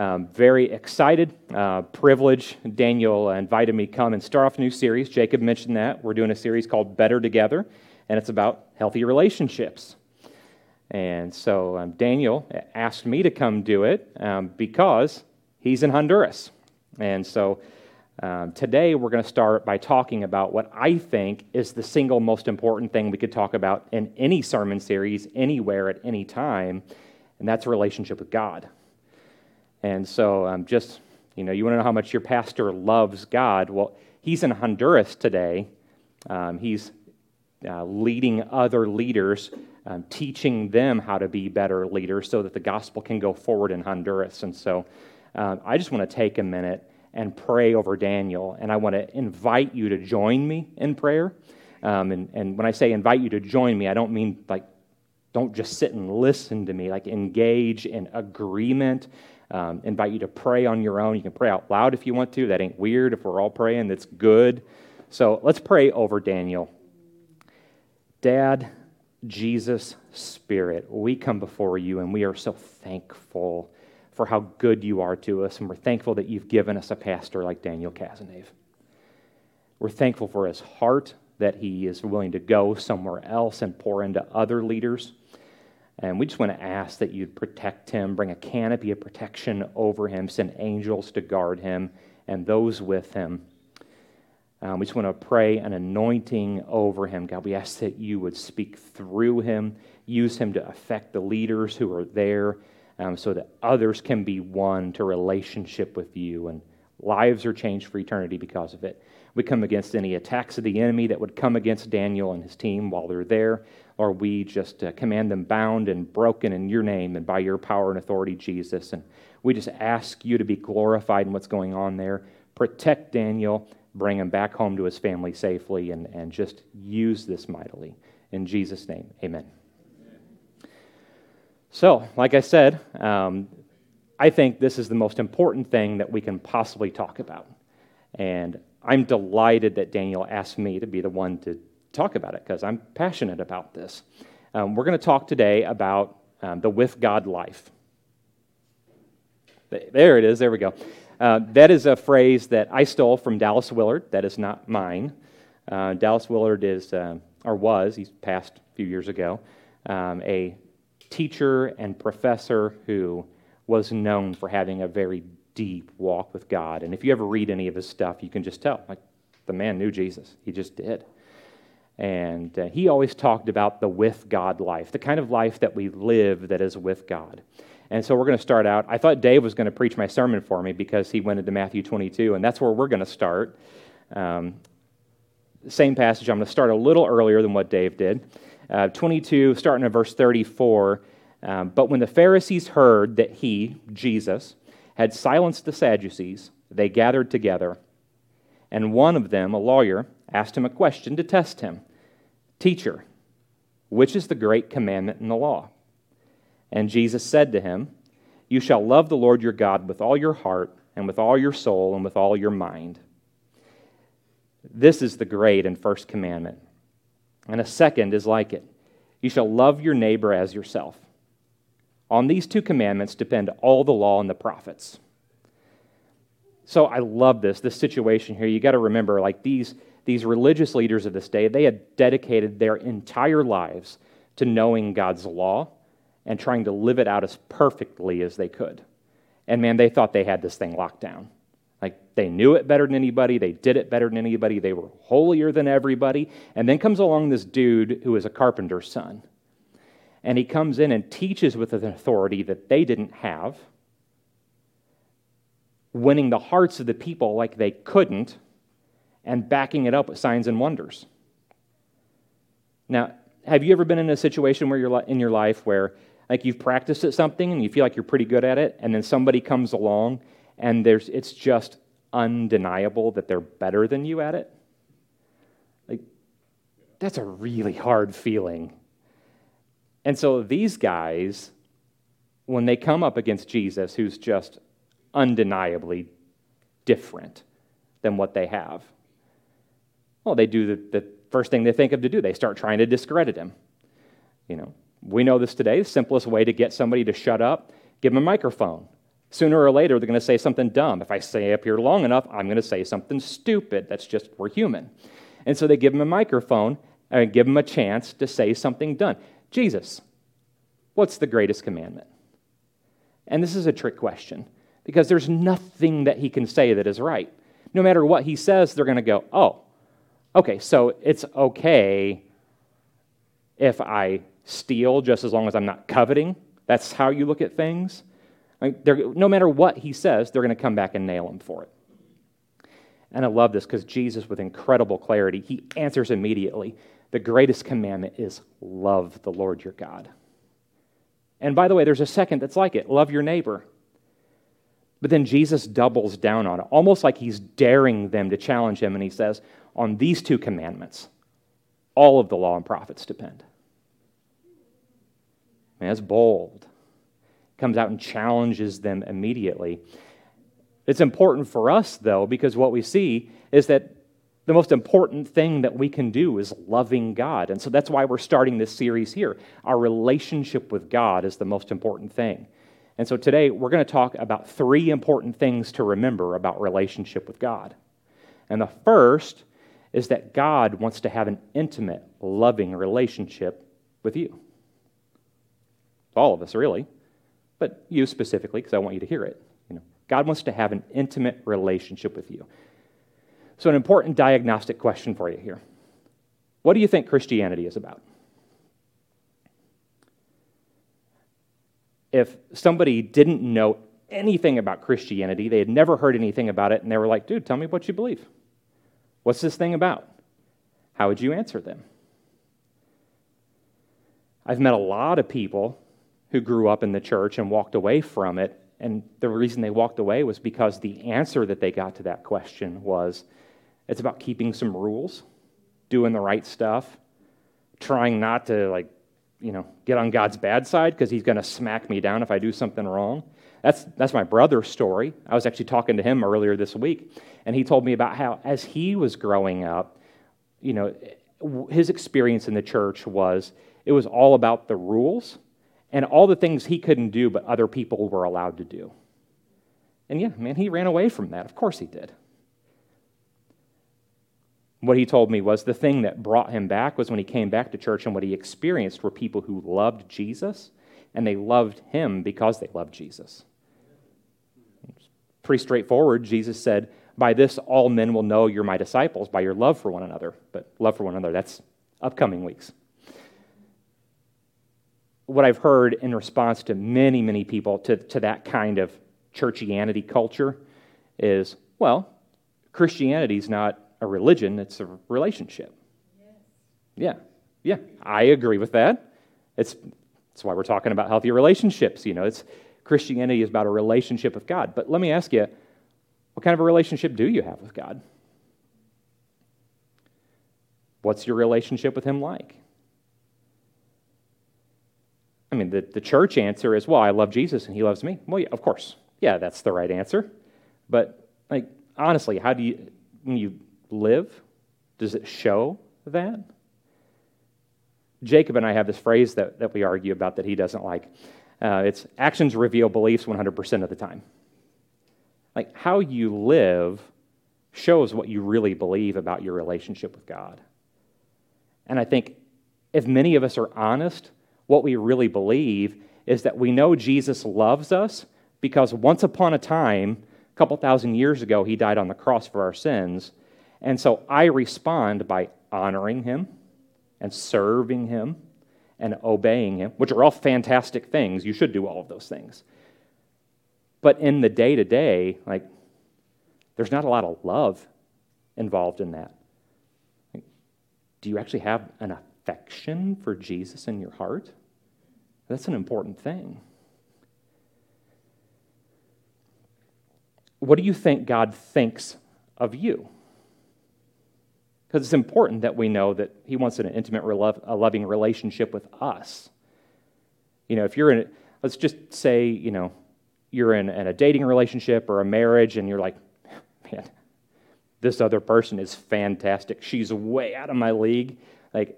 Um, very excited, uh, privileged. Daniel invited me to come and start off a new series. Jacob mentioned that. We're doing a series called Better Together, and it's about healthy relationships. And so um, Daniel asked me to come do it um, because he's in Honduras. And so um, today we're going to start by talking about what I think is the single most important thing we could talk about in any sermon series, anywhere, at any time, and that's a relationship with God. And so um, just, you know, you want to know how much your pastor loves God? Well, he's in Honduras today. Um, he's uh, leading other leaders um, teaching them how to be better leaders so that the gospel can go forward in Honduras. And so um, I just want to take a minute and pray over Daniel. And I want to invite you to join me in prayer. Um, and, and when I say invite you to join me, I don't mean like, don't just sit and listen to me, like engage in agreement. Um, invite you to pray on your own. You can pray out loud if you want to. That ain't weird if we're all praying, that's good. So let's pray over Daniel. Dad, Jesus Spirit, we come before you and we are so thankful for how good you are to us, and we're thankful that you've given us a pastor like Daniel Casanave. We're thankful for his heart that he is willing to go somewhere else and pour into other leaders. And we just want to ask that you'd protect him, bring a canopy of protection over him, send angels to guard him and those with him. Um, we just want to pray an anointing over him. God, we ask that you would speak through him, use him to affect the leaders who are there um, so that others can be won to relationship with you and lives are changed for eternity because of it. We come against any attacks of the enemy that would come against Daniel and his team while they're there, or we just uh, command them bound and broken in your name and by your power and authority, Jesus. And we just ask you to be glorified in what's going on there. Protect Daniel bring him back home to his family safely, and, and just use this mightily. In Jesus' name, amen. So, like I said, um, I think this is the most important thing that we can possibly talk about. And I'm delighted that Daniel asked me to be the one to talk about it because I'm passionate about this. Um, we're going to talk today about um, the with God life. There it is. There we go. Uh, that is a phrase that I stole from Dallas Willard. That is not mine. Uh, Dallas Willard is, uh, or was, he's passed a few years ago, um, a teacher and professor who was known for having a very deep walk with God. And if you ever read any of his stuff, you can just tell, like, the man knew Jesus. He just did. And uh, he always talked about the with God life, the kind of life that we live that is with God. And so we're going to start out. I thought Dave was going to preach my sermon for me because he went into Matthew 22, and that's where we're going to start. Um, same passage. I'm going to start a little earlier than what Dave did. Uh, 22, starting at verse 34. Um, but when the Pharisees heard that he, Jesus, had silenced the Sadducees, they gathered together. And one of them, a lawyer, asked him a question to test him Teacher, which is the great commandment in the law? And Jesus said to him, You shall love the Lord your God with all your heart, and with all your soul, and with all your mind. This is the great and first commandment. And a second is like it You shall love your neighbor as yourself. On these two commandments depend all the law and the prophets. So I love this, this situation here. You got to remember, like these, these religious leaders of this day, they had dedicated their entire lives to knowing God's law and trying to live it out as perfectly as they could. And man, they thought they had this thing locked down. Like they knew it better than anybody, they did it better than anybody, they were holier than everybody. And then comes along this dude who is a carpenter's son. And he comes in and teaches with an authority that they didn't have, winning the hearts of the people like they couldn't, and backing it up with signs and wonders. Now, have you ever been in a situation where you're in your life where like you've practiced at something and you feel like you're pretty good at it, and then somebody comes along and there's, it's just undeniable that they're better than you at it? Like, that's a really hard feeling. And so these guys, when they come up against Jesus, who's just undeniably different than what they have, well, they do the, the first thing they think of to do. They start trying to discredit him. You know, we know this today. The simplest way to get somebody to shut up, give them a microphone. Sooner or later, they're going to say something dumb. If I stay up here long enough, I'm going to say something stupid. That's just, we're human. And so they give them a microphone and give them a chance to say something done. Jesus, what's the greatest commandment? And this is a trick question because there's nothing that he can say that is right. No matter what he says, they're going to go, oh, okay, so it's okay if I steal just as long as I'm not coveting. That's how you look at things. Like no matter what he says, they're going to come back and nail him for it. And I love this because Jesus, with incredible clarity, he answers immediately. The greatest commandment is love the Lord your God. And by the way, there's a second that's like it love your neighbor. But then Jesus doubles down on it, almost like he's daring them to challenge him. And he says, On these two commandments, all of the law and prophets depend. Man, that's bold. Comes out and challenges them immediately. It's important for us, though, because what we see is that the most important thing that we can do is loving God. And so that's why we're starting this series here. Our relationship with God is the most important thing. And so today we're going to talk about three important things to remember about relationship with God. And the first is that God wants to have an intimate, loving relationship with you. All of us, really, but you specifically, because I want you to hear it. You know, God wants to have an intimate relationship with you. So, an important diagnostic question for you here What do you think Christianity is about? If somebody didn't know anything about Christianity, they had never heard anything about it, and they were like, dude, tell me what you believe. What's this thing about? How would you answer them? I've met a lot of people who grew up in the church and walked away from it, and the reason they walked away was because the answer that they got to that question was it's about keeping some rules, doing the right stuff, trying not to, like, you know, get on God's bad side because he's going to smack me down if I do something wrong. That's, that's my brother's story. I was actually talking to him earlier this week, and he told me about how, as he was growing up, you know, his experience in the church was it was all about the rules and all the things he couldn't do, but other people were allowed to do. And yeah, man, he ran away from that. Of course he did. What he told me was the thing that brought him back was when he came back to church and what he experienced were people who loved Jesus and they loved him because they loved Jesus. It's pretty straightforward. Jesus said, By this all men will know you're my disciples, by your love for one another. But love for one another, that's upcoming weeks. What I've heard in response to many, many people to, to that kind of churchianity culture is, well, Christianity's not a religion, it's a relationship. Yeah, yeah, I agree with that. It's, that's why we're talking about healthy relationships. You know, it's Christianity is about a relationship with God. But let me ask you, what kind of a relationship do you have with God? What's your relationship with Him like? I mean, the, the church answer is, well, I love Jesus and He loves me. Well, yeah, of course. Yeah, that's the right answer. But, like, honestly, how do you, when you live? Does it show that? Jacob and I have this phrase that, that we argue about that he doesn't like. Uh, it's actions reveal beliefs 100% of the time. Like how you live shows what you really believe about your relationship with God. And I think if many of us are honest, what we really believe is that we know Jesus loves us because once upon a time, a couple thousand years ago, he died on the cross for our sins. And so I respond by honoring him and serving him and obeying him, which are all fantastic things. You should do all of those things. But in the day to day, like, there's not a lot of love involved in that. do you actually have an affection for Jesus in your heart? That's an important thing. What do you think God thinks of you? Because it's important that we know that He wants an intimate, a loving relationship with us. You know, if you're in, let's just say, you know, you're in, in a dating relationship or a marriage and you're like, man, this other person is fantastic. She's way out of my league. Like,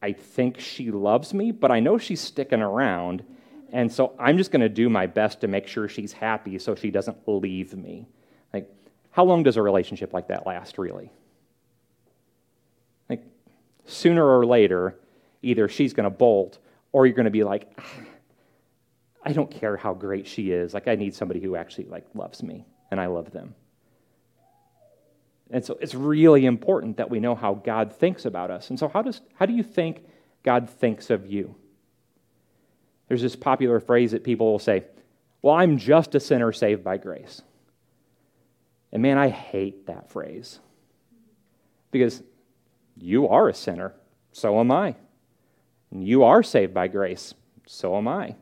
I think she loves me, but I know she's sticking around. And so I'm just going to do my best to make sure she's happy so she doesn't leave me. How long does a relationship like that last, really? Like, sooner or later, either she's going to bolt or you're going to be like, ah, I don't care how great she is. Like, I need somebody who actually like loves me and I love them. And so it's really important that we know how God thinks about us. And so, how, does, how do you think God thinks of you? There's this popular phrase that people will say, Well, I'm just a sinner saved by grace. And man, I hate that phrase because you are a sinner, so am I. And you are saved by grace, so am I.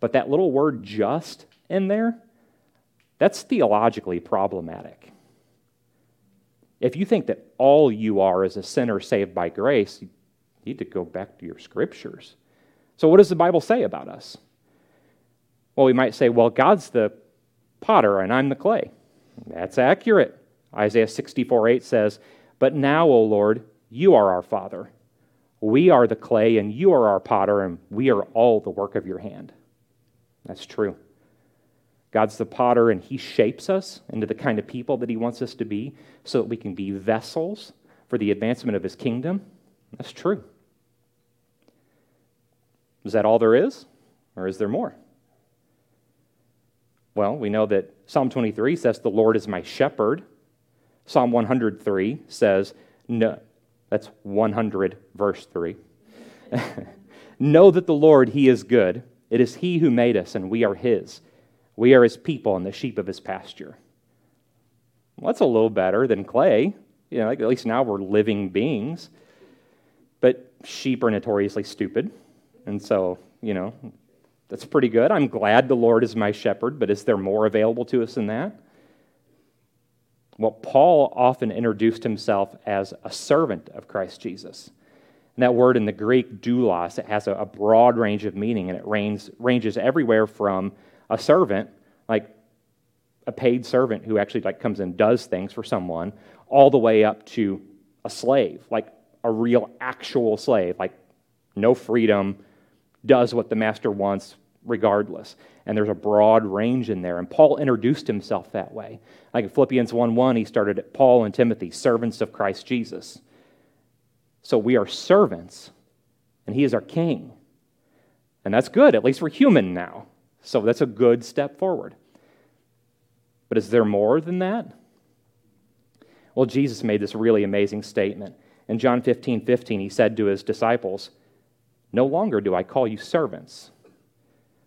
But that little word just in there, that's theologically problematic. If you think that all you are is a sinner saved by grace, you need to go back to your scriptures. So, what does the Bible say about us? Well, we might say, well, God's the potter and I'm the clay. That's accurate. Isaiah 64 8 says, But now, O Lord, you are our Father. We are the clay and you are our potter, and we are all the work of your hand. That's true. God's the potter, and He shapes us into the kind of people that He wants us to be so that we can be vessels for the advancement of His kingdom. That's true. Is that all there is? Or is there more? Well, we know that Psalm 23 says, The Lord is my shepherd. Psalm 103 says, No, that's 100, verse 3. know that the Lord, He is good. It is He who made us, and we are His. We are His people and the sheep of His pasture. Well, that's a little better than clay. You know, at least now we're living beings. But sheep are notoriously stupid. And so, you know, that's pretty good. I'm glad the Lord is my shepherd, but is there more available to us than that? Well, Paul often introduced himself as a servant of Christ Jesus. And that word in the Greek, doulos, it has a, broad range of meaning, and it range, ranges everywhere from a servant, like a paid servant who actually like comes and does things for someone, all the way up to a slave, like a real actual slave, like no freedom, does what the master wants regardless. And there's a broad range in there. And Paul introduced himself that way. Like in Philippians 1 1, he started at Paul and Timothy, servants of Christ Jesus. So we are servants, and he is our king. And that's good. At least we're human now. So that's a good step forward. But is there more than that? Well, Jesus made this really amazing statement. In John 15 15, he said to his disciples, no longer do I call you servants,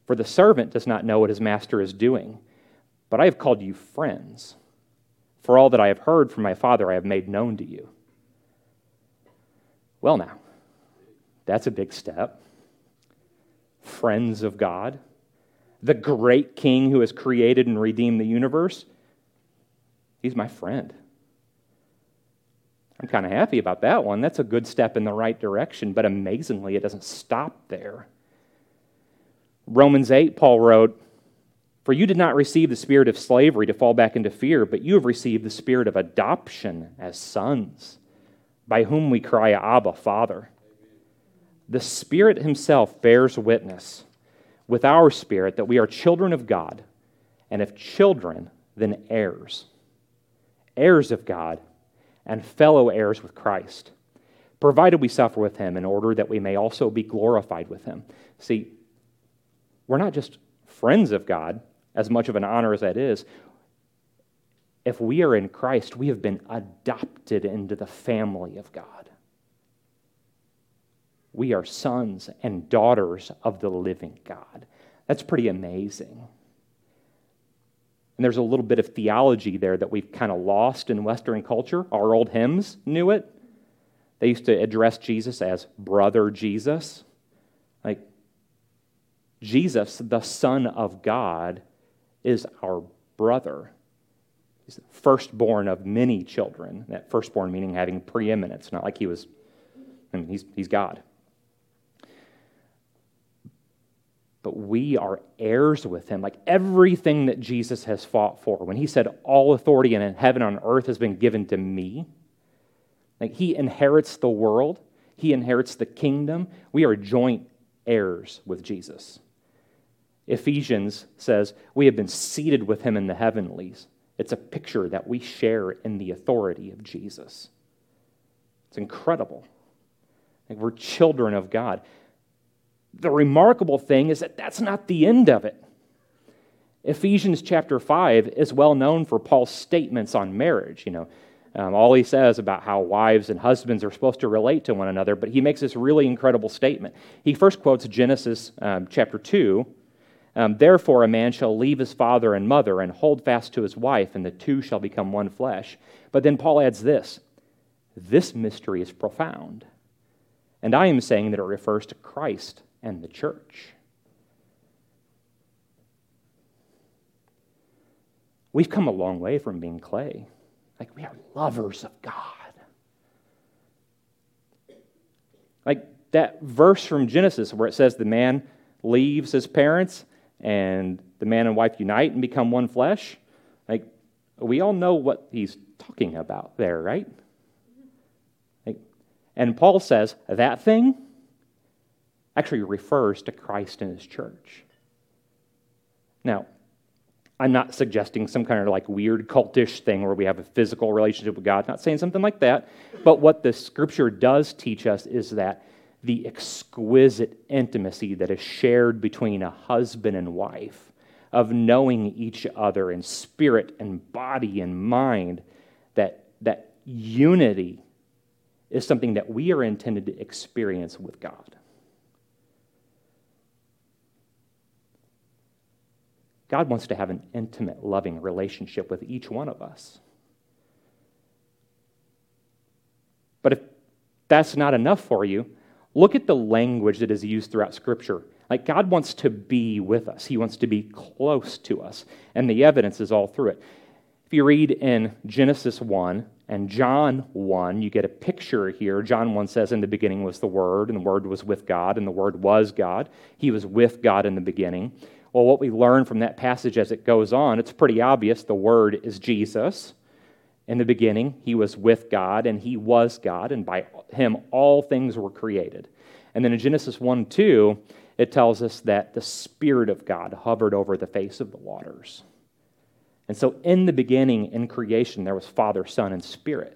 for the servant does not know what his master is doing, but I have called you friends. For all that I have heard from my Father, I have made known to you. Well, now, that's a big step. Friends of God, the great King who has created and redeemed the universe, he's my friend. I'm kind of happy about that one. That's a good step in the right direction, but amazingly, it doesn't stop there. Romans 8, Paul wrote, For you did not receive the spirit of slavery to fall back into fear, but you have received the spirit of adoption as sons, by whom we cry, Abba, Father. The Spirit Himself bears witness with our spirit that we are children of God, and if children, then heirs. Heirs of God and fellow heirs with Christ, provided we suffer with him in order that we may also be glorified with him. See, we're not just friends of God, as much of an honor as that is. If we are in Christ, we have been adopted into the family of God. We are sons and daughters of the living God. That's pretty amazing. And there's a little bit of theology there that we've kind of lost in Western culture. Our old hymns knew it. They used to address Jesus as Brother Jesus. Like, Jesus, the Son of God, is our brother. He's the firstborn of many children. That firstborn meaning having preeminence, not like he was, I mean, he's, he's God. But we are heirs with him. Like everything that Jesus has fought for, when he said, All authority in heaven and on earth has been given to me, like he inherits the world, he inherits the kingdom. We are joint heirs with Jesus. Ephesians says, We have been seated with him in the heavenlies. It's a picture that we share in the authority of Jesus. It's incredible. Like we're children of God. The remarkable thing is that that's not the end of it. Ephesians chapter 5 is well known for Paul's statements on marriage. You know, um, all he says about how wives and husbands are supposed to relate to one another, but he makes this really incredible statement. He first quotes Genesis um, chapter 2. Um, Therefore, a man shall leave his father and mother and hold fast to his wife, and the two shall become one flesh. But then Paul adds this this mystery is profound. And I am saying that it refers to Christ and the church. We've come a long way from being clay. Like, we are lovers of God. Like that verse from Genesis where it says the man leaves his parents and the man and wife unite and become one flesh. Like, we all know what he's talking about there, right? Like, and Paul says that thing actually refers to Christ and his church. Now, I'm not suggesting some kind of like weird cultish thing where we have a physical relationship with God, not saying something like that. But what the scripture does teach us is that the exquisite intimacy that is shared between a husband and wife, of knowing each other in spirit and body and mind, that, that unity is something that we are intended to experience with God. God wants to have an intimate, loving relationship with each one of us. But if that's not enough for you, look at the language that is used throughout Scripture. Like, God wants to be with us, He wants to be close to us, and the evidence is all through it. If you read in Genesis 1 and John 1, you get a picture here. John 1 says, In the beginning was the Word, and the Word was with God, and the Word was God. He was with God in the beginning. Well, what we learn from that passage as it goes on, it's pretty obvious the Word is Jesus. In the beginning, he was with God and he was God, and by him all things were created. And then in Genesis 1 2, it tells us that the Spirit of God hovered over the face of the waters. And so in the beginning, in creation, there was Father, Son, and Spirit.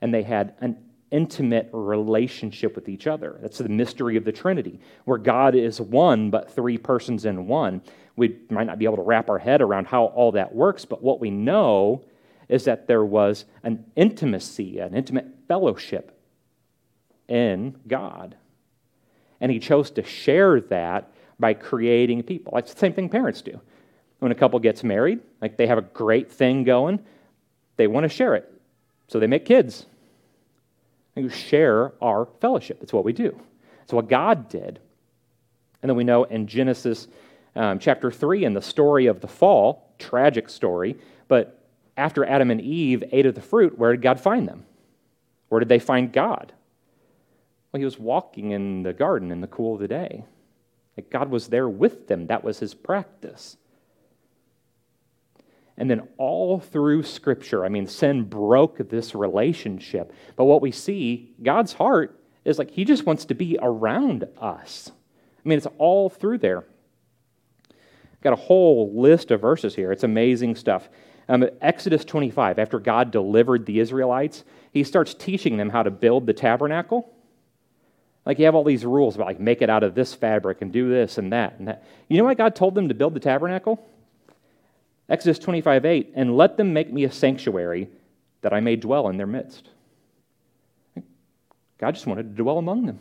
And they had an intimate relationship with each other. That's the mystery of the Trinity, where God is one, but three persons in one. We might not be able to wrap our head around how all that works, but what we know is that there was an intimacy, an intimate fellowship in God. And He chose to share that by creating people. Like the same thing parents do. When a couple gets married, like they have a great thing going, they want to share it. So they make kids and share our fellowship. It's what we do. It's what God did. And then we know in Genesis um, chapter 3, in the story of the fall, tragic story, but after Adam and Eve ate of the fruit, where did God find them? Where did they find God? Well, he was walking in the garden in the cool of the day. Like God was there with them, that was his practice. And then all through Scripture, I mean, sin broke this relationship. But what we see, God's heart is like He just wants to be around us. I mean, it's all through there. Got a whole list of verses here. It's amazing stuff. Um, Exodus 25, after God delivered the Israelites, He starts teaching them how to build the tabernacle. Like you have all these rules about like make it out of this fabric and do this and that and that. You know why God told them to build the tabernacle? Exodus 25 8, and let them make me a sanctuary that I may dwell in their midst. God just wanted to dwell among them.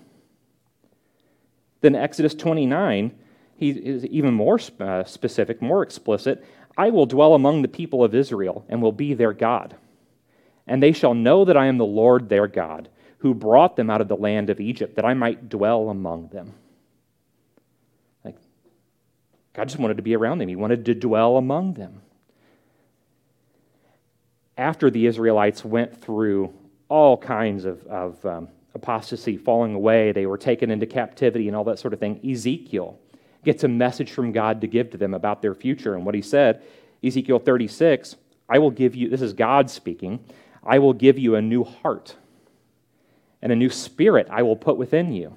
Then Exodus 29, he is even more uh, specific, more explicit. I will dwell among the people of Israel and will be their God. And they shall know that I am the Lord their God, who brought them out of the land of Egypt, that I might dwell among them. God just wanted to be around them, He wanted to dwell among them. After the Israelites went through all kinds of, of um, apostasy, falling away, they were taken into captivity and all that sort of thing, Ezekiel gets a message from God to give to them about their future. And what he said, Ezekiel 36, I will give you, this is God speaking, I will give you a new heart and a new spirit I will put within you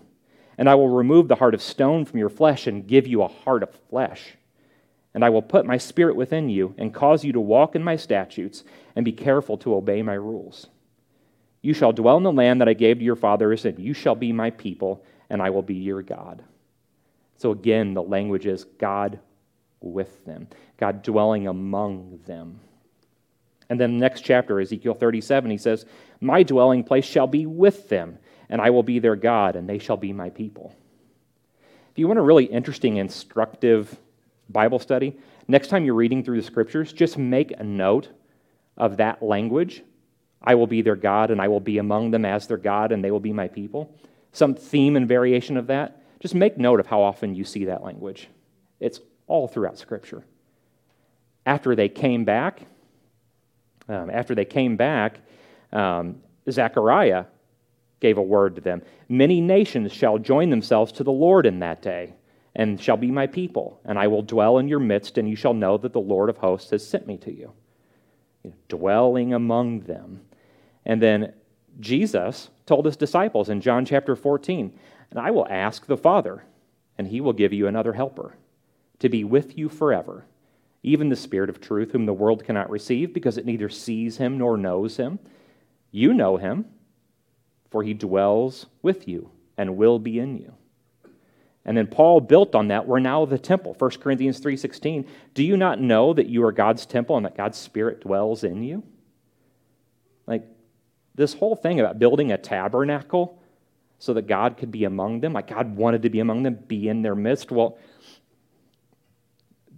and I will remove the heart of stone from your flesh and give you a heart of flesh. And I will put my spirit within you and cause you to walk in my statutes and be careful to obey my rules. You shall dwell in the land that I gave to your fathers, and you shall be my people, and I will be your God. So again, the language is God with them, God dwelling among them. And then the next chapter, Ezekiel 37, he says, My dwelling place shall be with them, and I will be their God, and they shall be my people. If you want a really interesting, instructive Bible study, next time you're reading through the scriptures, just make a note of that language. I will be their God, and I will be among them as their God, and they will be my people. Some theme and variation of that. Just make note of how often you see that language. It's all throughout Scripture. After they came back, um, after they came back, um, Zechariah gave a word to them Many nations shall join themselves to the Lord in that day and shall be my people, and I will dwell in your midst, and you shall know that the Lord of hosts has sent me to you. Dwelling among them. And then Jesus told his disciples in John chapter 14, And I will ask the Father, and he will give you another helper to be with you forever, even the Spirit of truth, whom the world cannot receive because it neither sees him nor knows him. You know him, for he dwells with you and will be in you. And then Paul built on that. We're now the temple. 1 Corinthians 3:16. Do you not know that you are God's temple and that God's spirit dwells in you? Like this whole thing about building a tabernacle so that God could be among them, like God wanted to be among them, be in their midst. Well,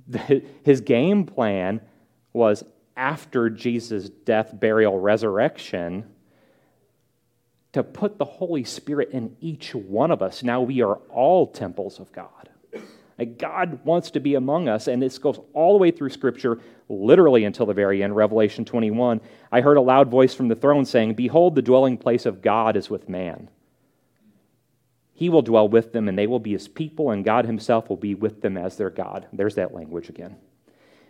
his game plan was after Jesus' death, burial, resurrection to put the Holy Spirit in each one of us. Now we are all temples of God. God wants to be among us, and this goes all the way through Scripture, literally until the very end, Revelation 21. I heard a loud voice from the throne saying, Behold, the dwelling place of God is with man. He will dwell with them, and they will be his people, and God himself will be with them as their God. There's that language again.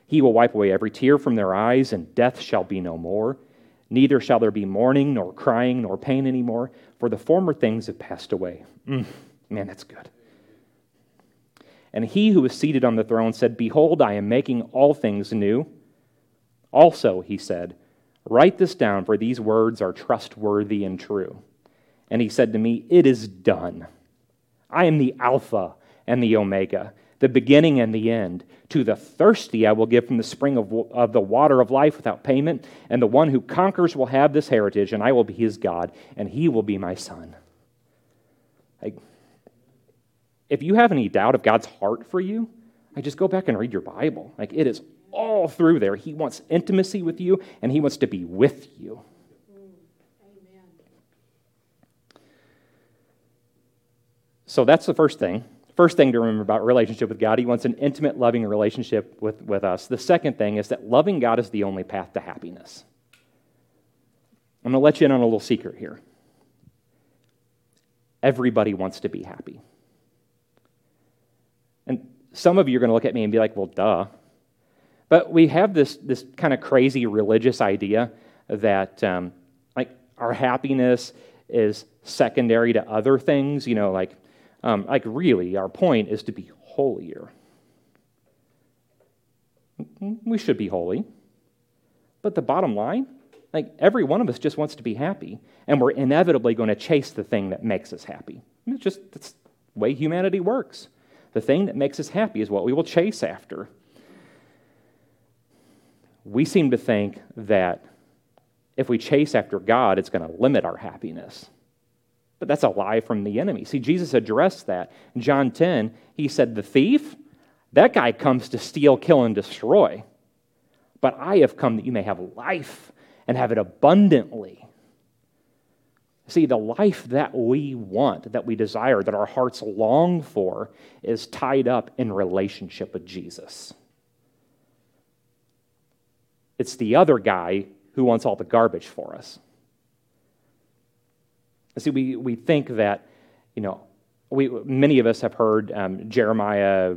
He will wipe away every tear from their eyes, and death shall be no more. Neither shall there be mourning, nor crying, nor pain anymore, for the former things have passed away. Mm, man, that's good. And he who was seated on the throne said, Behold, I am making all things new. Also, he said, Write this down, for these words are trustworthy and true. And he said to me, It is done. I am the Alpha and the Omega the beginning and the end. To the thirsty, I will give from the spring of, of the water of life without payment, and the one who conquers will have this heritage, and I will be his God, and he will be my son. Like, if you have any doubt of God's heart for you, I just go back and read your Bible. Like, it is all through there. He wants intimacy with you, and he wants to be with you. So that's the first thing. First thing to remember about relationship with God, He wants an intimate, loving relationship with, with us. The second thing is that loving God is the only path to happiness. I'm going to let you in on a little secret here. Everybody wants to be happy. And some of you are going to look at me and be like, well, duh. But we have this, this kind of crazy religious idea that um, like our happiness is secondary to other things, you know, like um, like, really, our point is to be holier. We should be holy. But the bottom line, like, every one of us just wants to be happy, and we're inevitably going to chase the thing that makes us happy. It's just that's the way humanity works. The thing that makes us happy is what we will chase after. We seem to think that if we chase after God, it's going to limit our happiness. But that's a lie from the enemy. See, Jesus addressed that. In John 10, he said, The thief, that guy comes to steal, kill, and destroy. But I have come that you may have life and have it abundantly. See, the life that we want, that we desire, that our hearts long for, is tied up in relationship with Jesus. It's the other guy who wants all the garbage for us. See, we, we think that, you know, we, many of us have heard um, Jeremiah,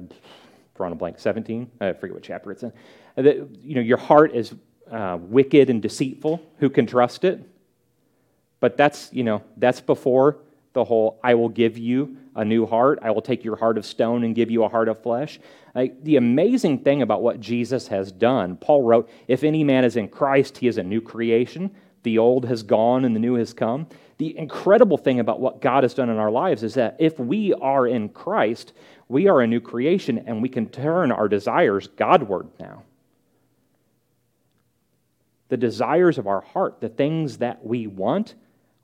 drawn a blank, 17, I forget what chapter it's in, that, you know, your heart is uh, wicked and deceitful. Who can trust it? But that's, you know, that's before the whole I will give you a new heart, I will take your heart of stone and give you a heart of flesh. Like, the amazing thing about what Jesus has done, Paul wrote, If any man is in Christ, he is a new creation. The old has gone and the new has come. The incredible thing about what God has done in our lives is that if we are in Christ, we are a new creation and we can turn our desires Godward now. The desires of our heart, the things that we want,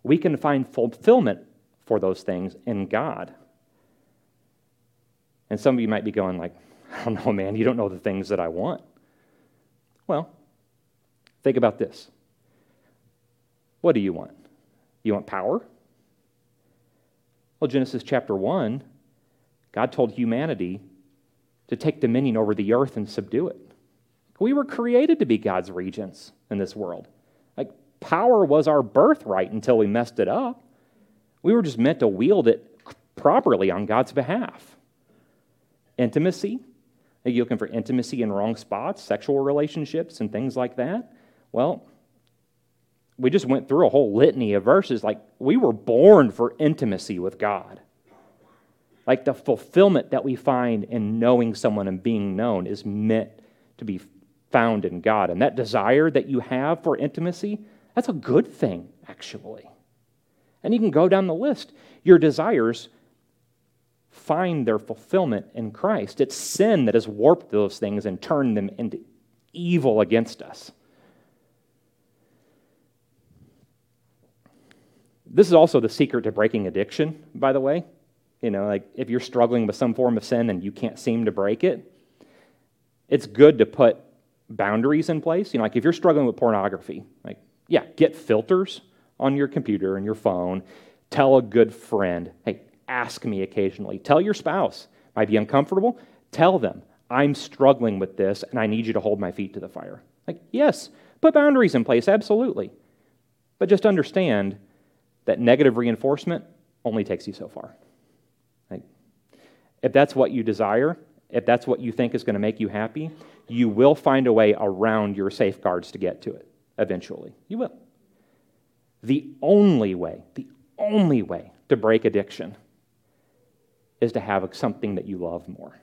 we can find fulfillment for those things in God. And some of you might be going like, I don't know, man, you don't know the things that I want. Well, think about this. What do you want? You want power? Well, Genesis chapter 1, God told humanity to take dominion over the earth and subdue it. We were created to be God's regents in this world. Like, power was our birthright until we messed it up. We were just meant to wield it properly on God's behalf. Intimacy. Are you looking for intimacy in wrong spots, sexual relationships, and things like that? Well, we just went through a whole litany of verses. Like, we were born for intimacy with God. Like, the fulfillment that we find in knowing someone and being known is meant to be found in God. And that desire that you have for intimacy, that's a good thing, actually. And you can go down the list. Your desires find their fulfillment in Christ. It's sin that has warped those things and turned them into evil against us. This is also the secret to breaking addiction, by the way. You know, like if you're struggling with some form of sin and you can't seem to break it, it's good to put boundaries in place. You know, like if you're struggling with pornography, like, yeah, get filters on your computer and your phone. Tell a good friend, hey, ask me occasionally. Tell your spouse, might be uncomfortable. Tell them, I'm struggling with this and I need you to hold my feet to the fire. Like, yes, put boundaries in place, absolutely. But just understand that negative reinforcement only takes you so far. If that's what you desire, if that's what you think is going to make you happy, you will find a way around your safeguards to get to it eventually. You will. The only way, the only way to break addiction is to have something that you love more.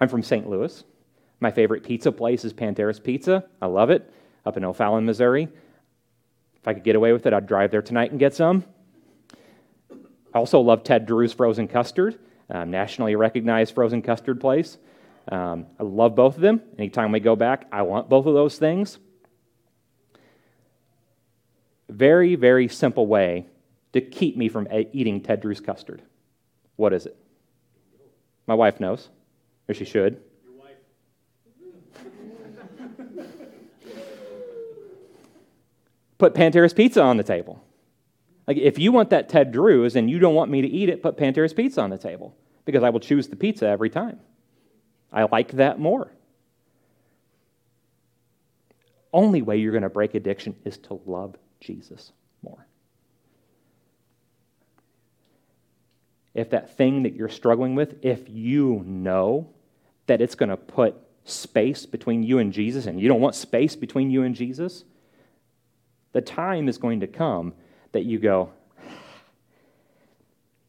I'm from St. Louis. My favorite pizza place is Pantera's Pizza. I love it, up in O'Fallon, Missouri. If I could get away with it, I'd drive there tonight and get some. I also love Ted Drewes frozen custard, nationally recognized frozen custard place. Um, I love both of them. Anytime we go back, I want both of those things. Very, very simple way to keep me from eating Ted Drewes custard. What is it? My wife knows, or she should. Put Pantera's pizza on the table. Like, if you want that Ted Drewes and you don't want me to eat it, put Pantera's pizza on the table because I will choose the pizza every time. I like that more. Only way you're going to break addiction is to love Jesus more. If that thing that you're struggling with, if you know that it's going to put space between you and Jesus and you don't want space between you and Jesus, the time is going to come that you go,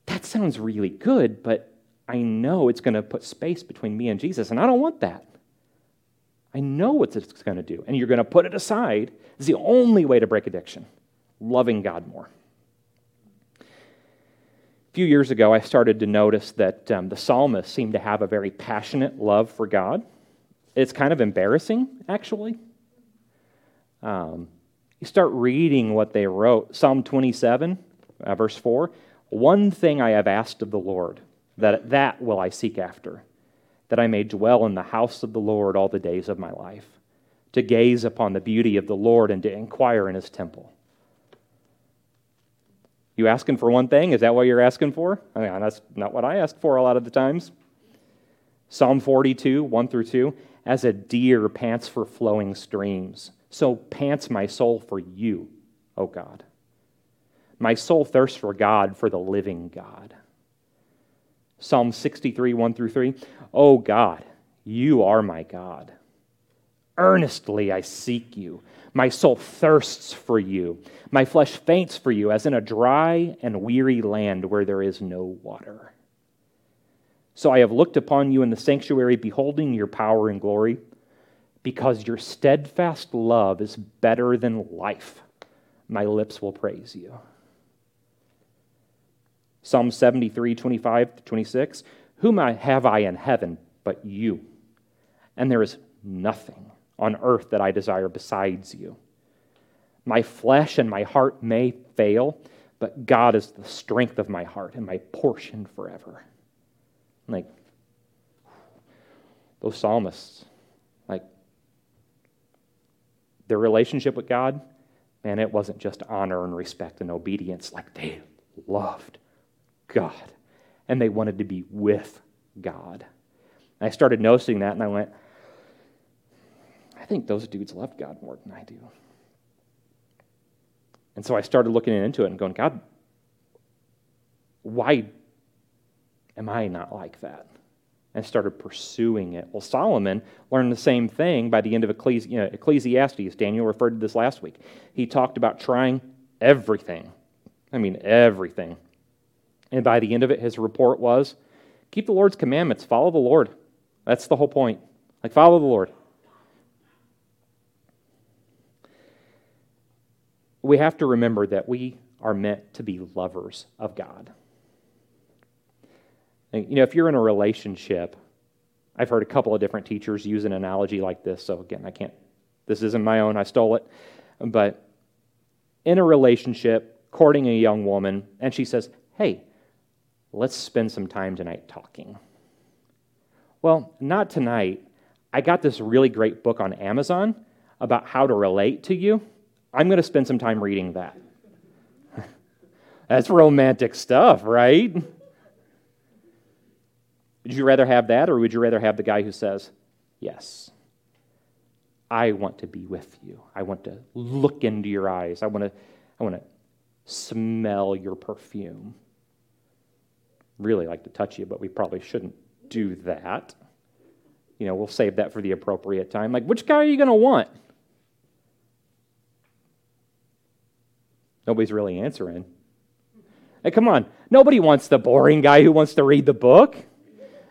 that sounds really good, but I know it's going to put space between me and Jesus, and I don't want that. I know what it's going to do. And you're going to put it aside. It's the only way to break addiction loving God more. A few years ago, I started to notice that um, the psalmists seem to have a very passionate love for God. It's kind of embarrassing, actually. Um, you start reading what they wrote. Psalm 27, uh, verse 4 One thing I have asked of the Lord, that, that will I seek after, that I may dwell in the house of the Lord all the days of my life, to gaze upon the beauty of the Lord and to inquire in his temple. You asking for one thing? Is that what you're asking for? I mean, that's not what I ask for a lot of the times. Psalm 42, 1 through 2. As a deer pants for flowing streams, so pants my soul for you, O God. My soul thirsts for God, for the living God. Psalm 63, 1 through 3. O God, you are my God. Earnestly I seek you. My soul thirsts for you. My flesh faints for you, as in a dry and weary land where there is no water. So I have looked upon you in the sanctuary, beholding your power and glory, because your steadfast love is better than life. My lips will praise you. Psalm 73, 25 to 26. Whom have I in heaven but you? And there is nothing on earth that I desire besides you. My flesh and my heart may fail, but God is the strength of my heart and my portion forever. Like those psalmists, like their relationship with God, man, it wasn't just honor and respect and obedience. Like they loved God and they wanted to be with God. And I started noticing that and I went, I think those dudes love God more than I do. And so I started looking into it and going, God, why am I not like that? And started pursuing it. Well, Solomon learned the same thing by the end of Ecclesi- you know, Ecclesiastes. Daniel referred to this last week. He talked about trying everything. I mean, everything. And by the end of it, his report was keep the Lord's commandments, follow the Lord. That's the whole point. Like, follow the Lord. we have to remember that we are meant to be lovers of God. You know, if you're in a relationship, I've heard a couple of different teachers use an analogy like this. So again, I can't, this isn't my own, I stole it. But in a relationship, courting a young woman, and she says, Hey, let's spend some time tonight talking. Well, not tonight. I got this really great book on Amazon about how to relate to you. I'm going to spend some time reading that. That's romantic stuff, right? Would you rather have that, or would you rather have the guy who says, Yes, I want to be with you. I want to look into your eyes. I want to, I want to smell your perfume. Really like to touch you, but we probably shouldn't do that. You know, we'll save that for the appropriate time. Like, which guy are you going to want? Nobody's really answering. Hey, come on. Nobody wants the boring guy who wants to read the book.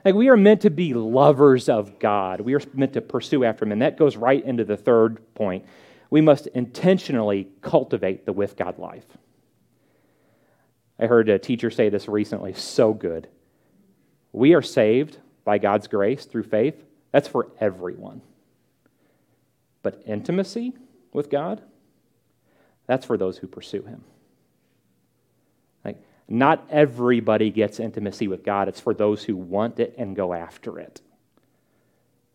Like, we are meant to be lovers of God. We are meant to pursue after Him. And that goes right into the third point. We must intentionally cultivate the with God life. I heard a teacher say this recently, so good. We are saved by God's grace through faith. That's for everyone. But intimacy with God, that's for those who pursue Him. Not everybody gets intimacy with God, it's for those who want it and go after it.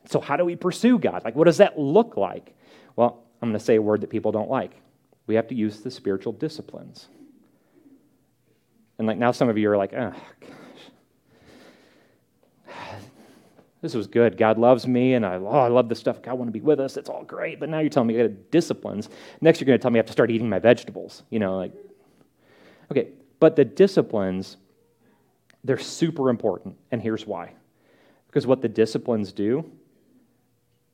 So, how do we pursue God? Like, what does that look like? Well, I'm going to say a word that people don't like. We have to use the spiritual disciplines. And like now, some of you are like, oh, gosh. this was good. God loves me, and I, oh, I love this stuff. God want to be with us. It's all great. But now you're telling me I got disciplines. Next, you're going to tell me I have to start eating my vegetables. You know, like, okay. But the disciplines, they're super important, and here's why. Because what the disciplines do,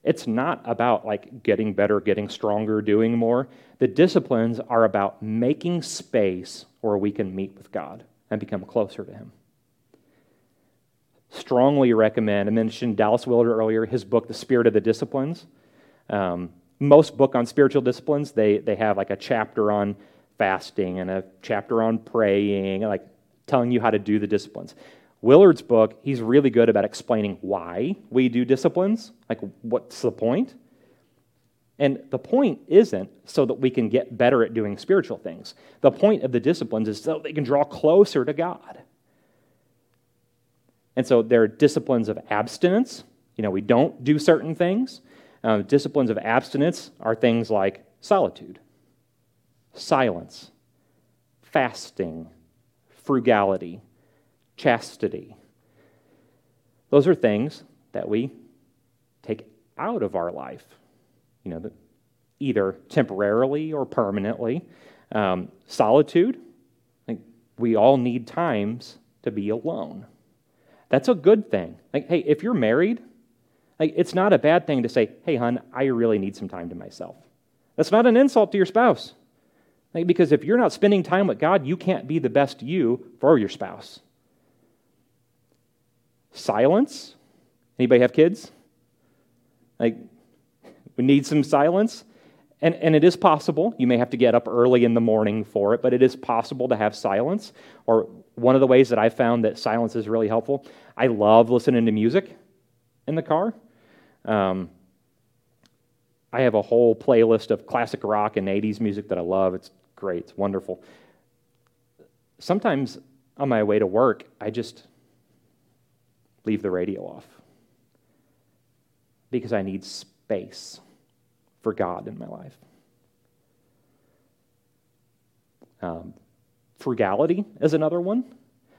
it's not about like getting better, getting stronger, doing more. The disciplines are about making space where we can meet with God and become closer to Him strongly recommend. I mentioned Dallas Willard earlier, his book, The Spirit of the Disciplines. Um, most book on spiritual disciplines, they, they have like a chapter on fasting and a chapter on praying, like telling you how to do the disciplines. Willard's book, he's really good about explaining why we do disciplines, like what's the point. And the point isn't so that we can get better at doing spiritual things. The point of the disciplines is so they can draw closer to God. And so there are disciplines of abstinence. You know, we don't do certain things. Uh, disciplines of abstinence are things like solitude, silence, fasting, frugality, chastity. Those are things that we take out of our life, you know, either temporarily or permanently. Um, solitude, like we all need times to be alone. That's a good thing. Like, hey, if you're married, Like, it's not a bad thing to say, hey, hon, I really need some time to myself. That's not an insult to your spouse. Like, because if you're not spending time with God, you can't be the best you for your spouse. Silence. Anybody have kids? Like, we need some silence. And, and it is possible. You may have to get up early in the morning for it, but it is possible to have silence. Or one of the ways that I found that silence is really helpful, I love listening to music in the car. Um, I have a whole playlist of classic rock and 80s music that I love. It's great, it's wonderful. Sometimes on my way to work, I just leave the radio off because I need space for God in my life. Um, frugality is another one.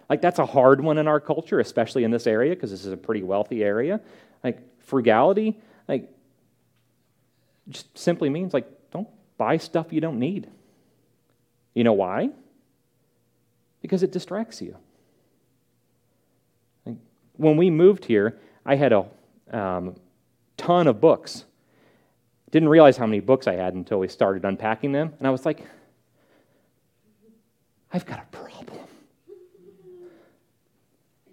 Like, that's a hard one in our culture, especially in this area, because this is a pretty wealthy area. Like, frugality, like, just simply means, like, don't buy stuff you don't need. You know why? Because it distracts you. When we moved here, I had a um, ton of books. Didn't realize how many books I had until we started unpacking them. And I was like, I've got a problem.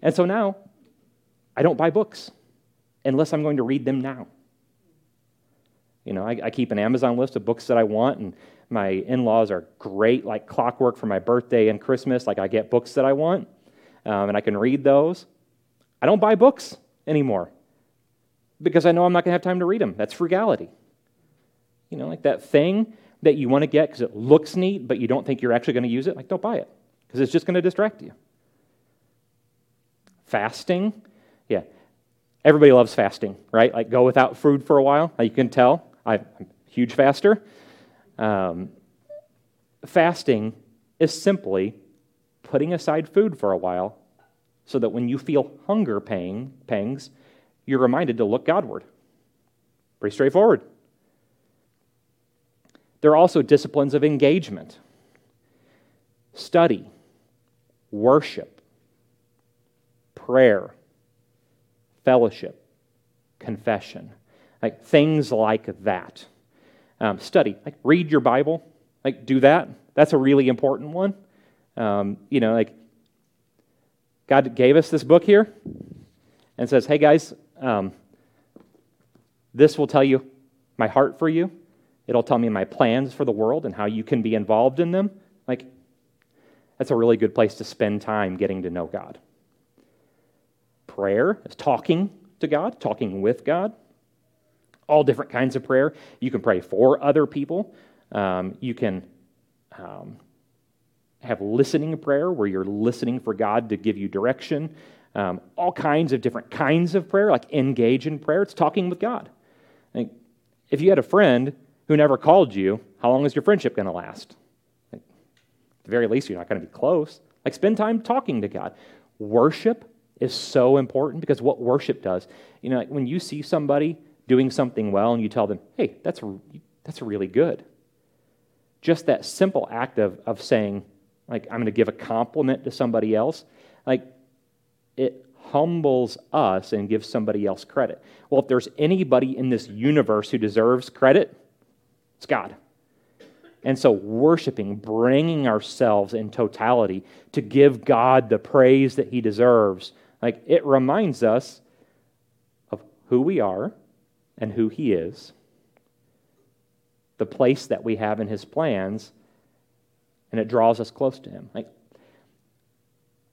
And so now, I don't buy books unless I'm going to read them now. You know, I, I keep an Amazon list of books that I want, and my in laws are great, like clockwork for my birthday and Christmas. Like, I get books that I want, um, and I can read those. I don't buy books anymore because I know I'm not going to have time to read them. That's frugality. You know, like that thing that you want to get because it looks neat, but you don't think you're actually going to use it, like, don't buy it because it's just going to distract you. Fasting, yeah. Everybody loves fasting, right? Like, go without food for a while. You can tell. I'm a huge faster. Um, fasting is simply putting aside food for a while so that when you feel hunger pang, pangs, you're reminded to look Godward. Pretty straightforward. There are also disciplines of engagement study, worship, prayer, fellowship, confession, like things like that. Um, study, like read your Bible, like do that. That's a really important one. Um, you know, like God gave us this book here and says, hey guys, um, this will tell you my heart for you. It'll tell me my plans for the world and how you can be involved in them. Like, that's a really good place to spend time getting to know God. Prayer is talking to God, talking with God. All different kinds of prayer. You can pray for other people. Um, you can um, have listening prayer where you're listening for God to give you direction. Um, all kinds of different kinds of prayer, like engage in prayer. It's talking with God. Like, if you had a friend who never called you, how long is your friendship going to last? Like, at the very least, you're not going to be close. Like, spend time talking to God. Worship is so important because what worship does, you know, like when you see somebody doing something well and you tell them, hey, that's, that's really good. Just that simple act of, of saying, like, I'm going to give a compliment to somebody else, like, it humbles us and gives somebody else credit. Well, if there's anybody in this universe who deserves credit, it's God. And so, worshiping, bringing ourselves in totality to give God the praise that He deserves, like it reminds us of who we are and who He is, the place that we have in His plans, and it draws us close to Him. Like,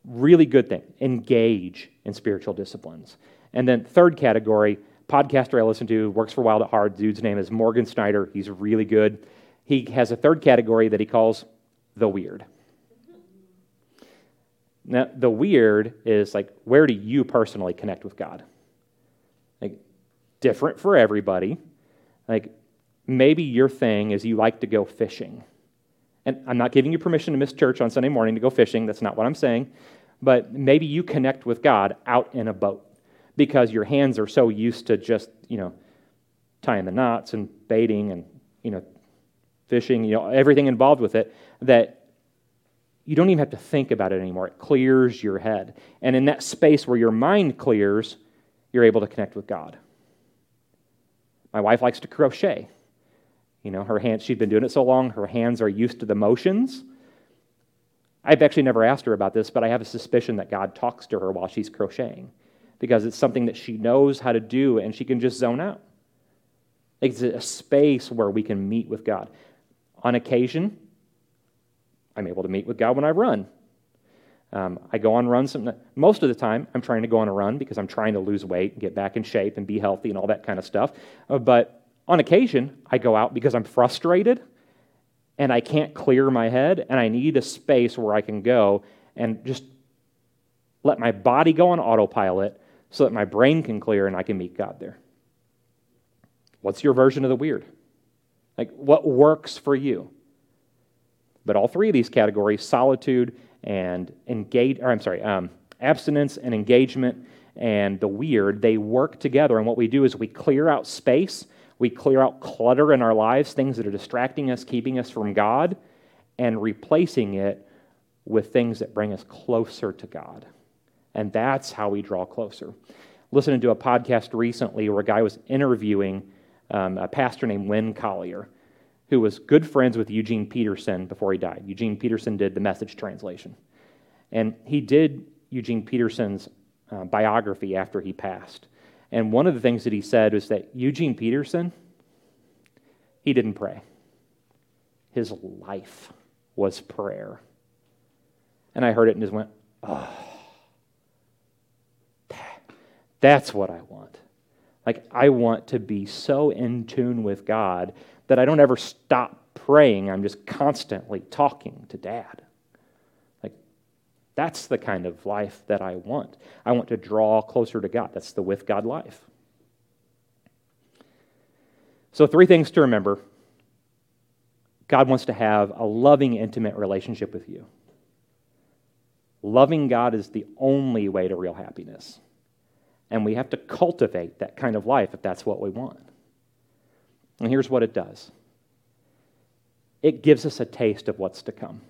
really good thing. Engage in spiritual disciplines. And then, third category, podcaster I listen to, works for Wild at Heart. Dude's name is Morgan Snyder. He's really good. He has a third category that he calls the weird. Now, the weird is like, where do you personally connect with God? Different for everybody. Like, maybe your thing is you like to go fishing. And I'm not giving you permission to miss church on Sunday morning to go fishing. That's not what I'm saying. But maybe you connect with God out in a boat because your hands are so used to just, you know, tying the knots and baiting and, you know, fishing, you know, everything involved with it that you don't even have to think about it anymore. It clears your head. And in that space where your mind clears, you're able to connect with God. My wife likes to crochet. You know, her hands, she's been doing it so long, her hands are used to the motions. I've actually never asked her about this, but I have a suspicion that God talks to her while she's crocheting because it's something that she knows how to do and she can just zone out. It's a space where we can meet with God. On occasion, I'm able to meet with God when I run. Um, I go on runs. Most of the time, I'm trying to go on a run because I'm trying to lose weight and get back in shape and be healthy and all that kind of stuff. Uh, but on occasion, I go out because I'm frustrated and I can't clear my head and I need a space where I can go and just let my body go on autopilot so that my brain can clear and I can meet God there. What's your version of the weird? Like, what works for you? But all three of these categories solitude and engage, or I'm sorry, um, abstinence and engagement and the weird they work together. And what we do is we clear out space, we clear out clutter in our lives, things that are distracting us, keeping us from God, and replacing it with things that bring us closer to God. And that's how we draw closer. Listening to a podcast recently where a guy was interviewing um, a pastor named Winn Collier who was good friends with Eugene Peterson before he died. Eugene Peterson did the message translation. And he did Eugene Peterson's uh, biography after he passed. And one of the things that he said was that Eugene Peterson, he didn't pray. His life was prayer. And I heard it and just went, oh, that's what I want. Like, I want to be so in tune with God that I don't ever stop praying. I'm just constantly talking to dad. Like, that's the kind of life that I want. I want to draw closer to God. That's the with God life. So, three things to remember God wants to have a loving, intimate relationship with you. Loving God is the only way to real happiness. And we have to cultivate that kind of life if that's what we want. And here's what it does it gives us a taste of what's to come.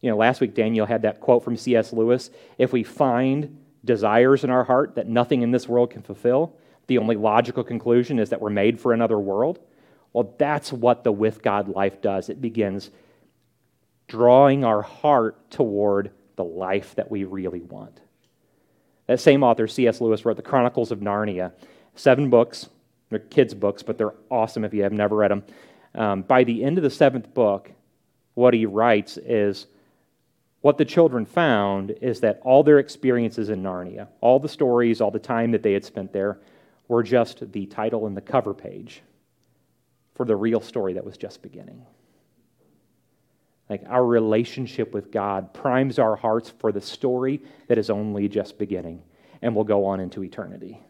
You know, last week Daniel had that quote from C.S. Lewis if we find desires in our heart that nothing in this world can fulfill, the only logical conclusion is that we're made for another world. Well, that's what the with God life does. It begins drawing our heart toward the life that we really want. That same author, C.S. Lewis, wrote the Chronicles of Narnia, seven books, they're kids' books, but they're awesome if you have never read them. Um, by the end of the seventh book, what he writes is what the children found is that all their experiences in Narnia, all the stories, all the time that they had spent there, were just the title and the cover page for the real story that was just beginning. Like our relationship with God primes our hearts for the story that is only just beginning and will go on into eternity.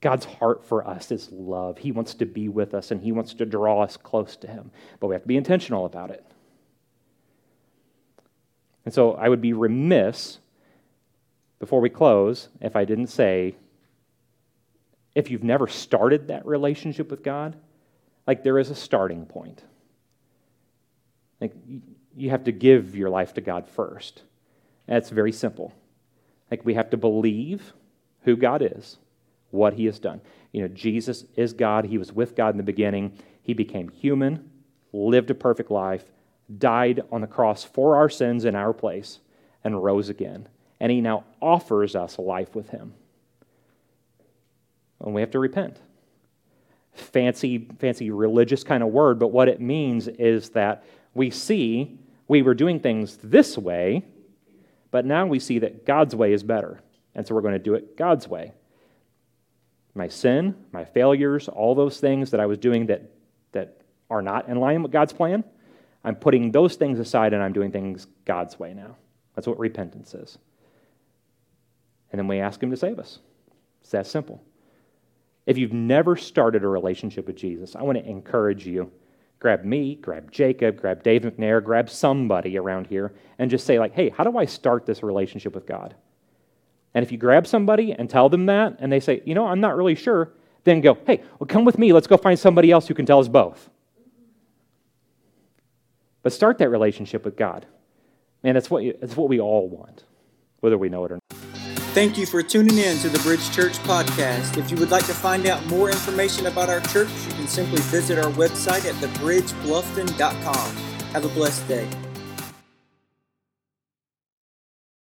God's heart for us is love. He wants to be with us and He wants to draw us close to Him. But we have to be intentional about it. And so I would be remiss before we close if I didn't say if you've never started that relationship with God, like there is a starting point. Like you have to give your life to God first. It's very simple. Like we have to believe who God is what he has done. You know, Jesus is God. He was with God in the beginning. He became human, lived a perfect life, died on the cross for our sins in our place, and rose again. And he now offers us life with him. And we have to repent. Fancy, fancy religious kind of word, but what it means is that we see we were doing things this way, but now we see that God's way is better. And so we're going to do it God's way my sin, my failures, all those things that I was doing that, that are not in line with God's plan, I'm putting those things aside and I'm doing things God's way now. That's what repentance is. And then we ask Him to save us. It's that simple. If you've never started a relationship with Jesus, I want to encourage you. Grab me, grab Jacob, grab Dave McNair, grab somebody around here, and just say, like, hey, how do I start this relationship with God? And if you grab somebody and tell them that, and they say, you know, I'm not really sure, then go, hey, well, come with me. Let's go find somebody else who can tell us both. But start that relationship with God. Man, that's what, that's what we all want, whether we know it or not. Thank you for tuning in to the Bridge Church podcast. If you would like to find out more information about our church, you can simply visit our website at thebridgebluffton.com. Have a blessed day.